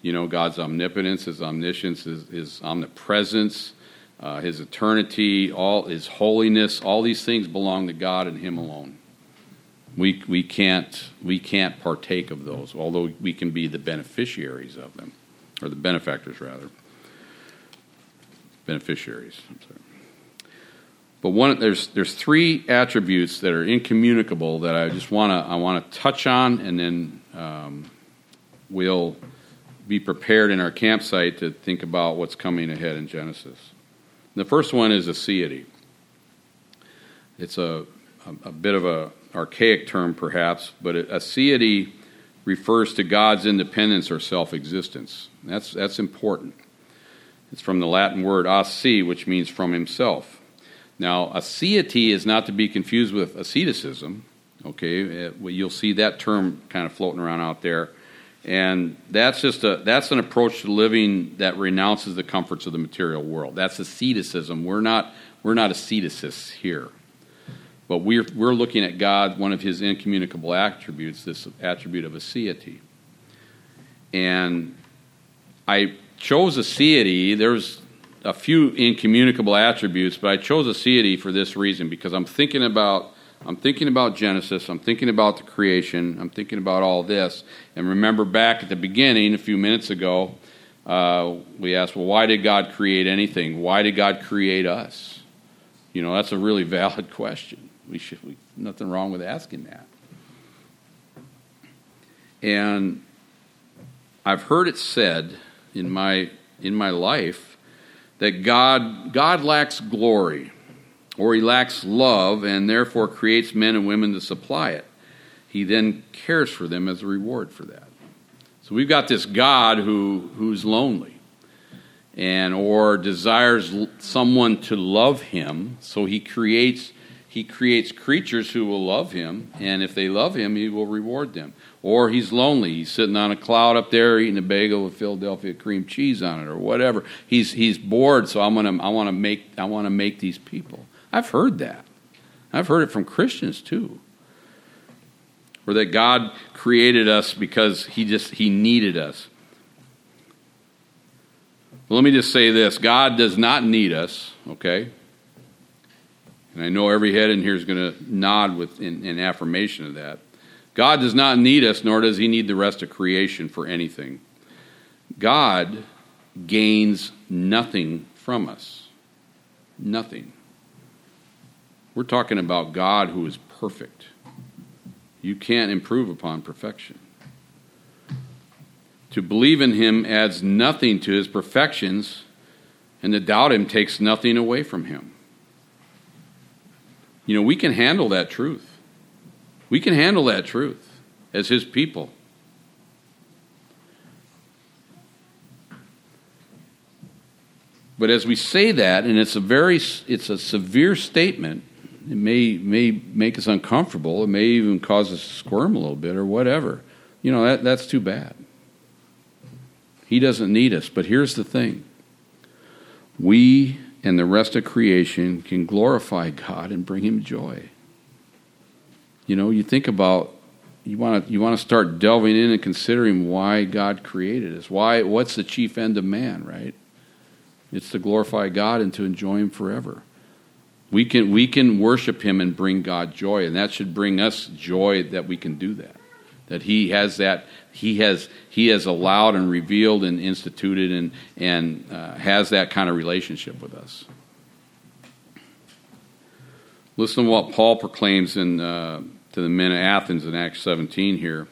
You know, God's omnipotence, His omniscience, His, his omnipresence, uh, His eternity, all His holiness. All these things belong to God and Him alone. We, we, can't, we can't partake of those, although we can be the beneficiaries of them, or the benefactors, rather. Beneficiaries. But one, there's, there's three attributes that are incommunicable that I just want to I want to touch on, and then um, we'll be prepared in our campsite to think about what's coming ahead in Genesis. The first one is aseity. It's a, a, a bit of a archaic term perhaps, but aseity refers to God's independence or self existence. That's, that's important. It's from the Latin word "asi," which means from himself. Now, aseity is not to be confused with asceticism. Okay, uh, you'll see that term kind of floating around out there, and that's just a that's an approach to living that renounces the comforts of the material world. That's asceticism. We're not we're not asceticists here. But we're, we're looking at God, one of his incommunicable attributes, this attribute of aseity. And I chose aseity. There's a few incommunicable attributes, but I chose aseity for this reason because I'm thinking about I'm thinking about Genesis, I'm thinking about the creation, I'm thinking about all this. And remember back at the beginning, a few minutes ago, uh, we asked, well, why did God create anything? Why did God create us? You know, that's a really valid question. We should, we, nothing wrong with asking that. And I've heard it said in my in my life that God God lacks glory or he lacks love and therefore creates men and women to supply it. he then cares for them as a reward for that. So we've got this God who, who's lonely and or desires someone to love him, so he creates he creates creatures who will love him, and if they love him, he will reward them. Or he's lonely. He's sitting on a cloud up there eating a bagel with Philadelphia cream cheese on it or whatever. He's he's bored, so I'm gonna I want to make I want to make these people. I've heard that. I've heard it from Christians too. Or that God created us because he just he needed us. Let me just say this God does not need us, okay? And I know every head in here is going to nod with in, in affirmation of that. God does not need us, nor does he need the rest of creation for anything. God gains nothing from us. Nothing. We're talking about God who is perfect. You can't improve upon perfection. To believe in him adds nothing to his perfections, and to doubt him takes nothing away from him. You know, we can handle that truth. We can handle that truth as his people. But as we say that, and it's a very it's a severe statement, it may may make us uncomfortable. It may even cause us to squirm a little bit or whatever. You know, that, that's too bad. He doesn't need us. But here's the thing we and the rest of creation can glorify God and bring Him joy. You know, you think about you want to you want to start delving in and considering why God created us. Why? What's the chief end of man? Right? It's to glorify God and to enjoy Him forever. We can we can worship Him and bring God joy, and that should bring us joy that we can do that. That He has that he has he has allowed and revealed and instituted and and uh, has that kind of relationship with us. Listen to what Paul proclaims in uh, to the men of Athens in Acts 17 here.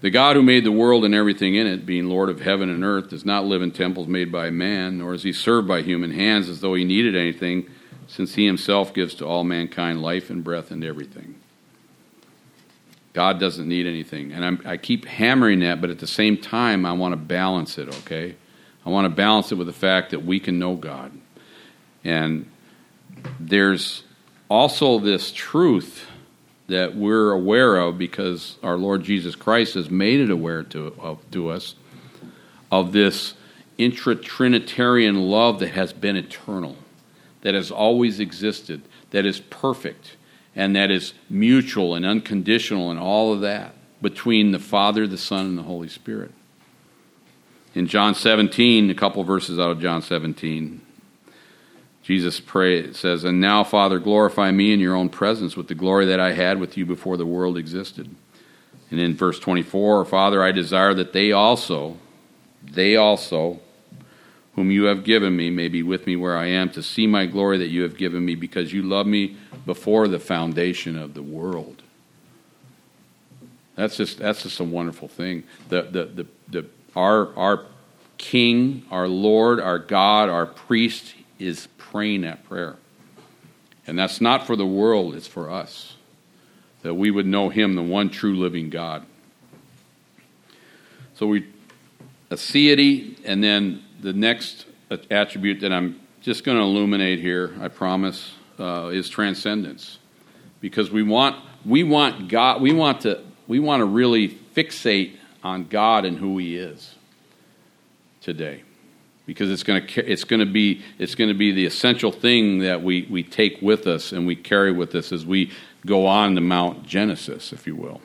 The God who made the world and everything in it, being Lord of heaven and earth, does not live in temples made by man, nor is he served by human hands as though he needed anything, since he himself gives to all mankind life and breath and everything. God doesn't need anything. And I'm, i keep hammering that, but at the same time, I want to balance it, okay? I want to balance it with the fact that we can know God. And there's also this truth that we're aware of because our Lord Jesus Christ has made it aware to, of, to us of this intra Trinitarian love that has been eternal, that has always existed, that is perfect and that is mutual and unconditional and all of that between the Father, the Son, and the Holy Spirit. In John 17, a couple verses out of John 17, Jesus pray, says, And now, Father, glorify me in your own presence with the glory that I had with you before the world existed. And in verse 24, Father, I desire that they also, they also, whom you have given me, may be with me where I am, to see my glory that you have given me, because you love me before the foundation of the world. That's just that's just a wonderful thing. The the the, the our our King, our Lord, our God, our priest is praying that prayer. And that's not for the world, it's for us. That we would know him, the one true living God. So we aseity, and then the next attribute that I'm just going to illuminate here, I promise, uh, is transcendence, because we want we want God we want to we want to really fixate on God and who He is today, because it's going to it's going to be it's going to be the essential thing that we we take with us and we carry with us as we go on to Mount Genesis, if you will.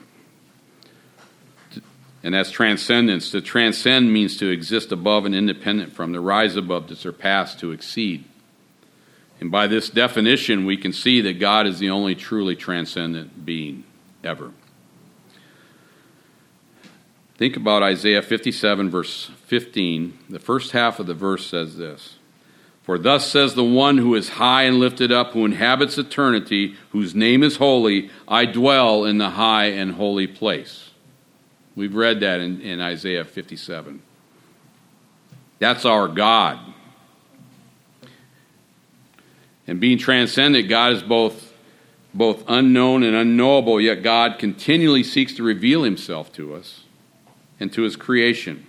And that's transcendence. To transcend means to exist above and independent from, to rise above, to surpass, to exceed. And by this definition, we can see that God is the only truly transcendent being ever. Think about Isaiah 57, verse 15. The first half of the verse says this For thus says the one who is high and lifted up, who inhabits eternity, whose name is holy, I dwell in the high and holy place. We've read that in, in Isaiah 57. That's our God. And being transcendent, God is both, both unknown and unknowable, yet God continually seeks to reveal himself to us and to his creation.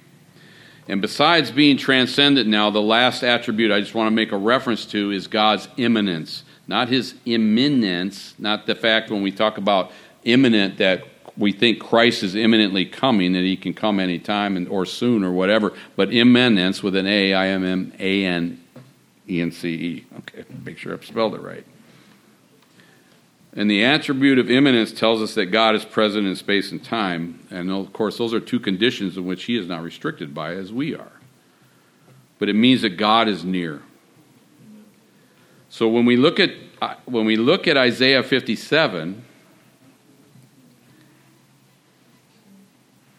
And besides being transcendent now, the last attribute I just want to make a reference to is God's immanence. Not his imminence, not the fact when we talk about imminent that we think Christ is imminently coming, that he can come anytime and, or soon or whatever, but immanence with an A, I M M A N E N C E. Okay, make sure I've spelled it right. And the attribute of immanence tells us that God is present in space and time. And of course, those are two conditions in which He is not restricted by, as we are. But it means that God is near. So when we look at uh, when we look at Isaiah 57,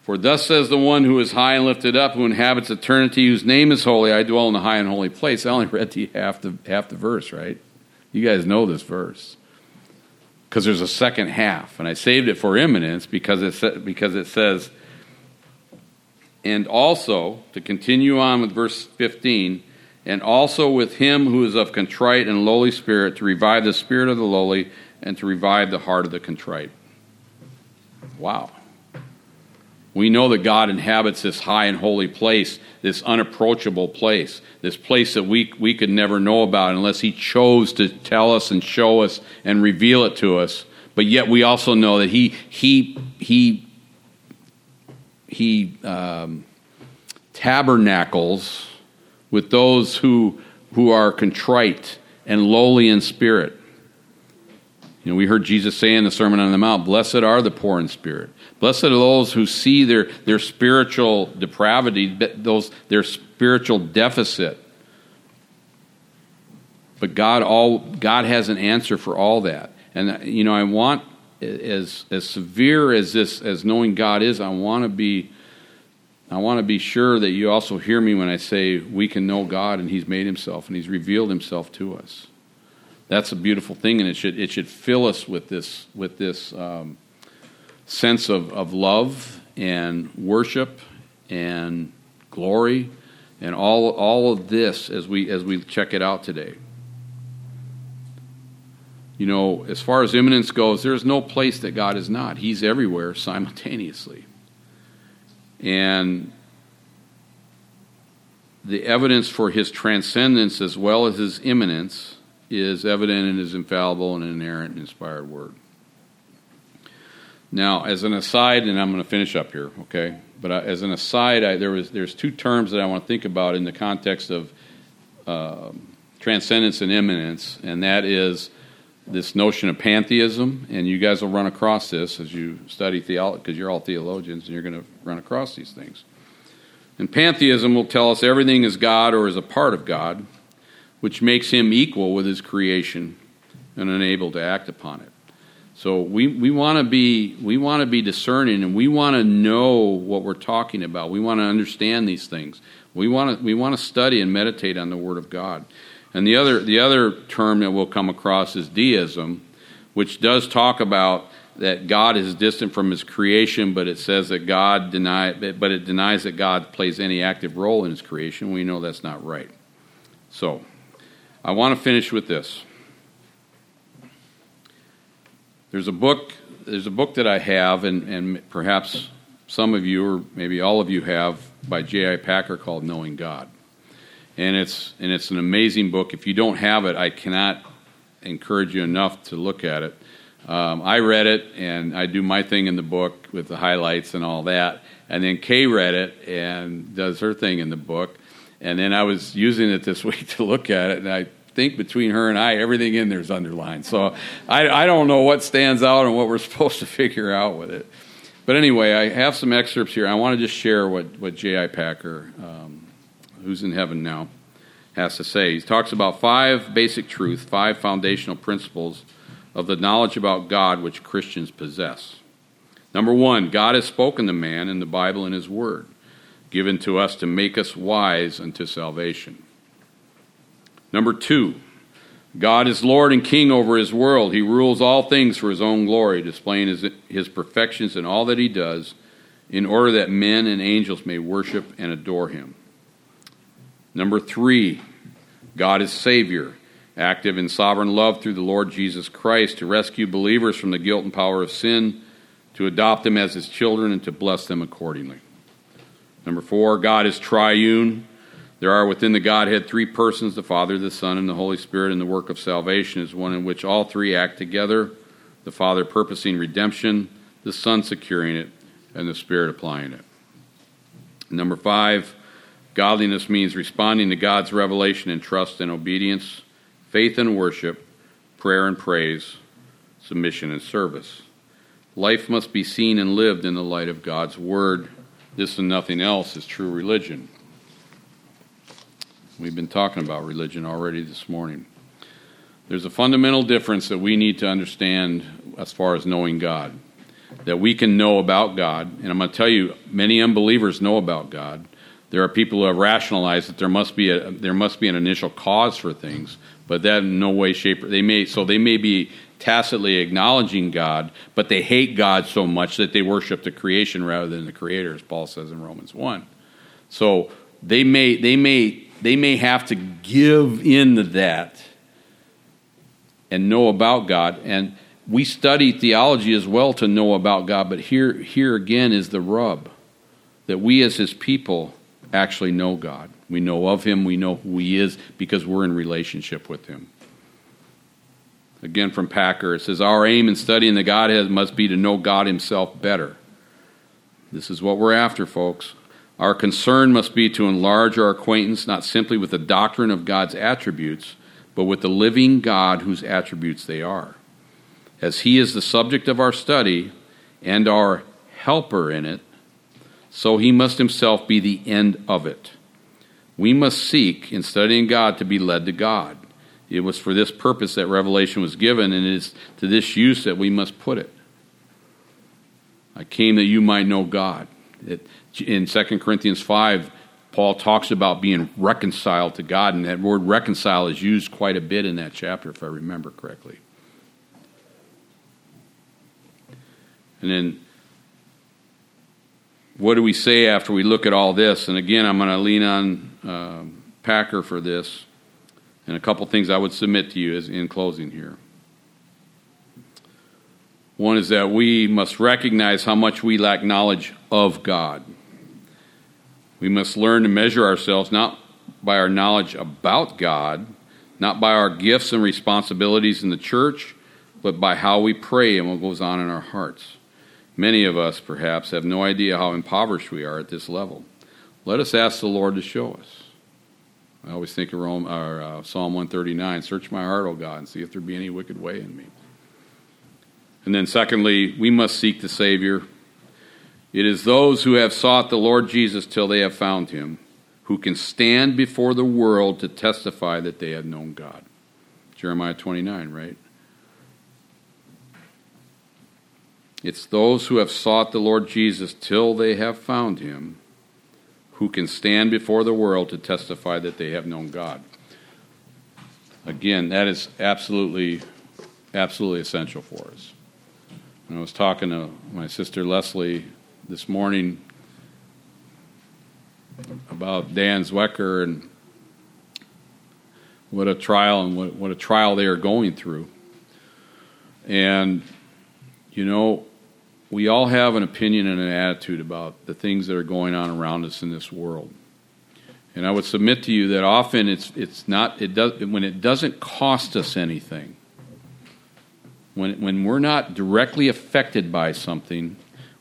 for thus says the one who is high and lifted up, who inhabits eternity, whose name is holy. I dwell in the high and holy place. I only read you half the half the verse, right? You guys know this verse because there's a second half, and I saved it for immanence because it because it says, and also to continue on with verse 15, and also with him who is of contrite and lowly spirit, to revive the spirit of the lowly and to revive the heart of the contrite. Wow. We know that God inhabits this high and holy place, this unapproachable place, this place that we, we could never know about unless He chose to tell us and show us and reveal it to us. But yet we also know that He, he, he, he um, tabernacles with those who, who are contrite and lowly in spirit. You know, we heard Jesus say in the Sermon on the Mount, Blessed are the poor in spirit Blessed are those who see their, their spiritual depravity, those, their spiritual deficit. But God, all, God has an answer for all that. And, you know, I want, as, as severe as this, as knowing God is, I want to be, I want to be sure that you also hear me when I say we can know God and He's made Himself and He's revealed Himself to us. That's a beautiful thing, and it should, it should fill us with this, with this, um, sense of, of love and worship and glory and all, all of this as we, as we check it out today. You know, as far as immanence goes, there's no place that God is not. He's everywhere simultaneously. And the evidence for his transcendence as well as his immanence is evident in his infallible and inerrant and inspired word. Now, as an aside, and I'm going to finish up here, okay? But uh, as an aside, I, there was there's two terms that I want to think about in the context of uh, transcendence and immanence, and that is this notion of pantheism. And you guys will run across this as you study theology, because you're all theologians, and you're going to run across these things. And pantheism will tell us everything is God or is a part of God, which makes him equal with his creation and unable to act upon it. So we, we want to be we want to be discerning and we want to know what we're talking about. We want to understand these things. We want to we want to study and meditate on the Word of God. And the other the other term that we'll come across is deism, which does talk about that God is distant from His creation, but it says that God deny but it denies that God plays any active role in His creation. We know that's not right. So I want to finish with this. There's a book. There's a book that I have, and, and perhaps some of you, or maybe all of you, have by J.I. Packer called "Knowing God," and it's and it's an amazing book. If you don't have it, I cannot encourage you enough to look at it. Um, I read it, and I do my thing in the book with the highlights and all that. And then Kay read it and does her thing in the book. And then I was using it this week to look at it, and I think between her and I, everything in there is underlined. So I, I don't know what stands out and what we're supposed to figure out with it. But anyway, I have some excerpts here. I want to just share what, what J.I. Packer, um, who's in heaven now, has to say. He talks about five basic truths, five foundational principles of the knowledge about God which Christians possess. Number one, God has spoken to man in the Bible and His Word, given to us to make us wise unto salvation. Number two, God is Lord and King over his world. He rules all things for his own glory, displaying his, his perfections in all that he does, in order that men and angels may worship and adore him. Number three, God is Savior, active in sovereign love through the Lord Jesus Christ to rescue believers from the guilt and power of sin, to adopt them as his children, and to bless them accordingly. Number four, God is triune. There are within the Godhead three persons the Father, the Son, and the Holy Spirit, and the work of salvation is one in which all three act together the Father purposing redemption, the Son securing it, and the Spirit applying it. Number five, godliness means responding to God's revelation in trust and obedience, faith and worship, prayer and praise, submission and service. Life must be seen and lived in the light of God's Word. This and nothing else is true religion. We've been talking about religion already this morning. There's a fundamental difference that we need to understand as far as knowing God. That we can know about God, and I'm going to tell you, many unbelievers know about God. There are people who have rationalized that there must be a there must be an initial cause for things, but that in no way, shape, they may so they may be tacitly acknowledging God, but they hate God so much that they worship the creation rather than the Creator, as Paul says in Romans one. So they may they may they may have to give in to that and know about God. And we study theology as well to know about God, but here, here again is the rub that we as His people actually know God. We know of Him, we know who He is because we're in relationship with Him. Again from Packer, it says, Our aim in studying the Godhead must be to know God Himself better. This is what we're after, folks. Our concern must be to enlarge our acquaintance not simply with the doctrine of God's attributes, but with the living God whose attributes they are. As He is the subject of our study and our helper in it, so He must Himself be the end of it. We must seek, in studying God, to be led to God. It was for this purpose that revelation was given, and it is to this use that we must put it. I came that you might know God. It, in 2 Corinthians 5, Paul talks about being reconciled to God, and that word reconcile is used quite a bit in that chapter, if I remember correctly. And then, what do we say after we look at all this? And again, I'm going to lean on uh, Packer for this, and a couple things I would submit to you as in closing here. One is that we must recognize how much we lack knowledge of God. We must learn to measure ourselves not by our knowledge about God, not by our gifts and responsibilities in the church, but by how we pray and what goes on in our hearts. Many of us, perhaps, have no idea how impoverished we are at this level. Let us ask the Lord to show us. I always think of Rome, or, uh, Psalm 139 Search my heart, O God, and see if there be any wicked way in me. And then, secondly, we must seek the Savior it is those who have sought the Lord Jesus till they have found him, who can stand before the world to testify that they have known God. Jeremiah 29, right? It's those who have sought the Lord Jesus till they have found him who can stand before the world to testify that they have known God. Again, that is absolutely, absolutely essential for us. I was talking to my sister Leslie this morning about Dan Zwecker and what a trial and what, what a trial they are going through. And, you know, we all have an opinion and an attitude about the things that are going on around us in this world. And I would submit to you that often it's, it's not, it does, when it doesn't cost us anything, when, when we're not directly affected by something,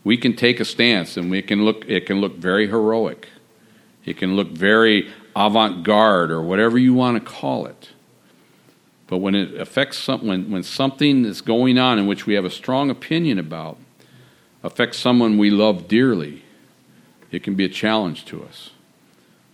we can take a stance and we can look it can look very heroic. It can look very avant-garde or whatever you want to call it. But when it affects some, when, when something is going on in which we have a strong opinion about affects someone we love dearly it can be a challenge to us.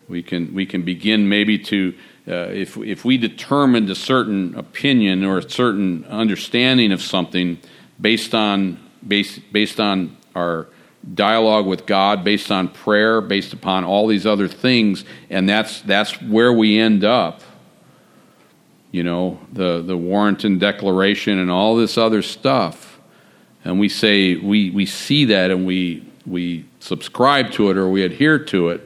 We can we can begin maybe to uh, if if we determined a certain opinion or a certain understanding of something based on based based on our dialogue with God based on prayer, based upon all these other things, and that's that's where we end up. You know, the the Warrenton Declaration and all this other stuff, and we say we we see that and we we subscribe to it or we adhere to it,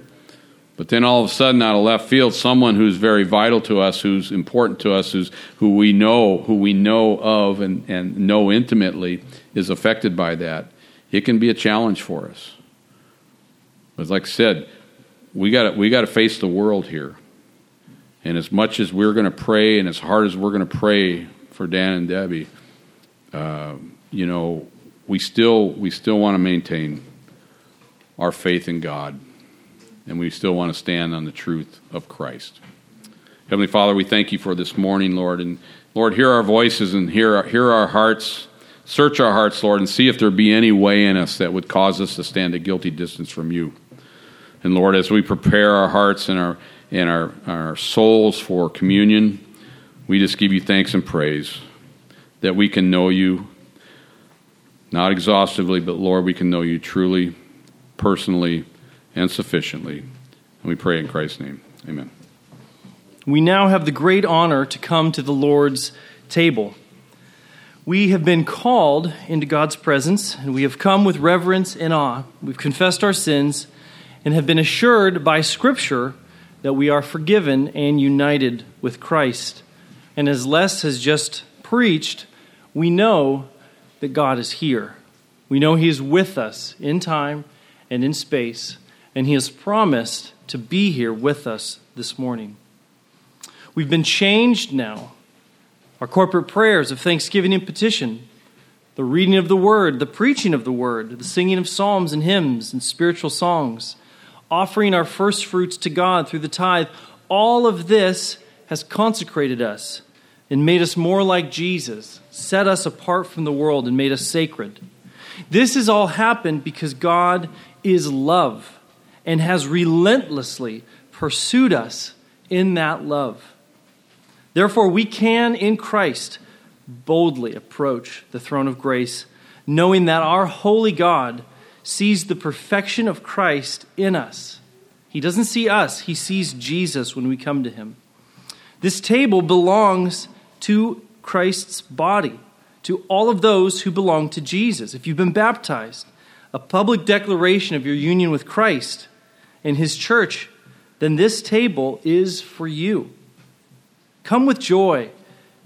But then all of a sudden, out of left field, someone who's very vital to us, who's important to us, who's, who we know, who we know of and, and know intimately, is affected by that. It can be a challenge for us. But like I said, we got we got to face the world here. And as much as we're going to pray, and as hard as we're going to pray for Dan and Debbie, uh, you know, we still we still want to maintain our faith in God, and we still want to stand on the truth of Christ. Heavenly Father, we thank you for this morning, Lord, and Lord, hear our voices and hear hear our hearts. Search our hearts, Lord, and see if there be any way in us that would cause us to stand a guilty distance from you. And Lord, as we prepare our hearts and our and our, our souls for communion, we just give you thanks and praise that we can know you, not exhaustively, but Lord, we can know you truly, personally, and sufficiently. And we pray in Christ's name. Amen. We now have the great honor to come to the Lord's table. We have been called into God's presence, and we have come with reverence and awe. We've confessed our sins and have been assured by Scripture that we are forgiven and united with Christ. And as Les has just preached, we know that God is here. We know He is with us in time and in space, and He has promised to be here with us this morning. We've been changed now our corporate prayers of thanksgiving and petition, the reading of the word, the preaching of the word, the singing of psalms and hymns and spiritual songs, offering our first fruits to God through the tithe, all of this has consecrated us and made us more like Jesus, set us apart from the world, and made us sacred. This has all happened because God is love and has relentlessly pursued us in that love. Therefore, we can, in Christ, boldly approach the throne of grace, knowing that our holy God sees the perfection of Christ in us. He doesn't see us, he sees Jesus when we come to him. This table belongs to Christ's body, to all of those who belong to Jesus. If you've been baptized, a public declaration of your union with Christ and his church, then this table is for you. Come with joy,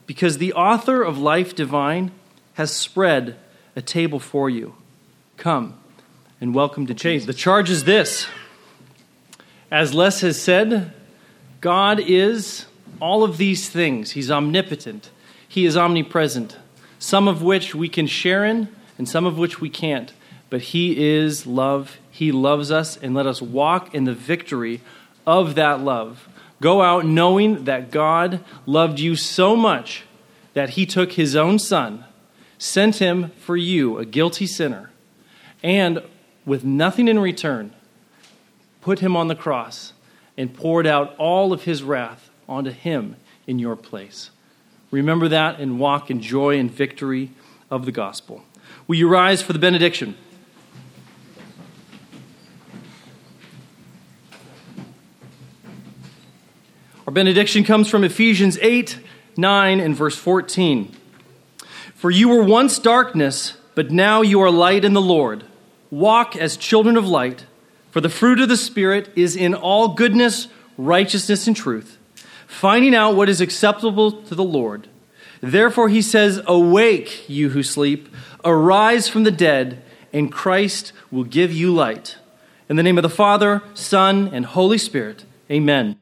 because the author of life divine has spread a table for you. Come and welcome to change. The charge is this. As Les has said, God is all of these things. He's omnipotent, He is omnipresent, some of which we can share in and some of which we can't. But He is love. He loves us, and let us walk in the victory of that love. Go out knowing that God loved you so much that he took his own son, sent him for you, a guilty sinner, and with nothing in return, put him on the cross and poured out all of his wrath onto him in your place. Remember that and walk in joy and victory of the gospel. Will you rise for the benediction? Our benediction comes from Ephesians 8, 9, and verse 14. For you were once darkness, but now you are light in the Lord. Walk as children of light, for the fruit of the Spirit is in all goodness, righteousness, and truth, finding out what is acceptable to the Lord. Therefore, he says, Awake, you who sleep, arise from the dead, and Christ will give you light. In the name of the Father, Son, and Holy Spirit, amen.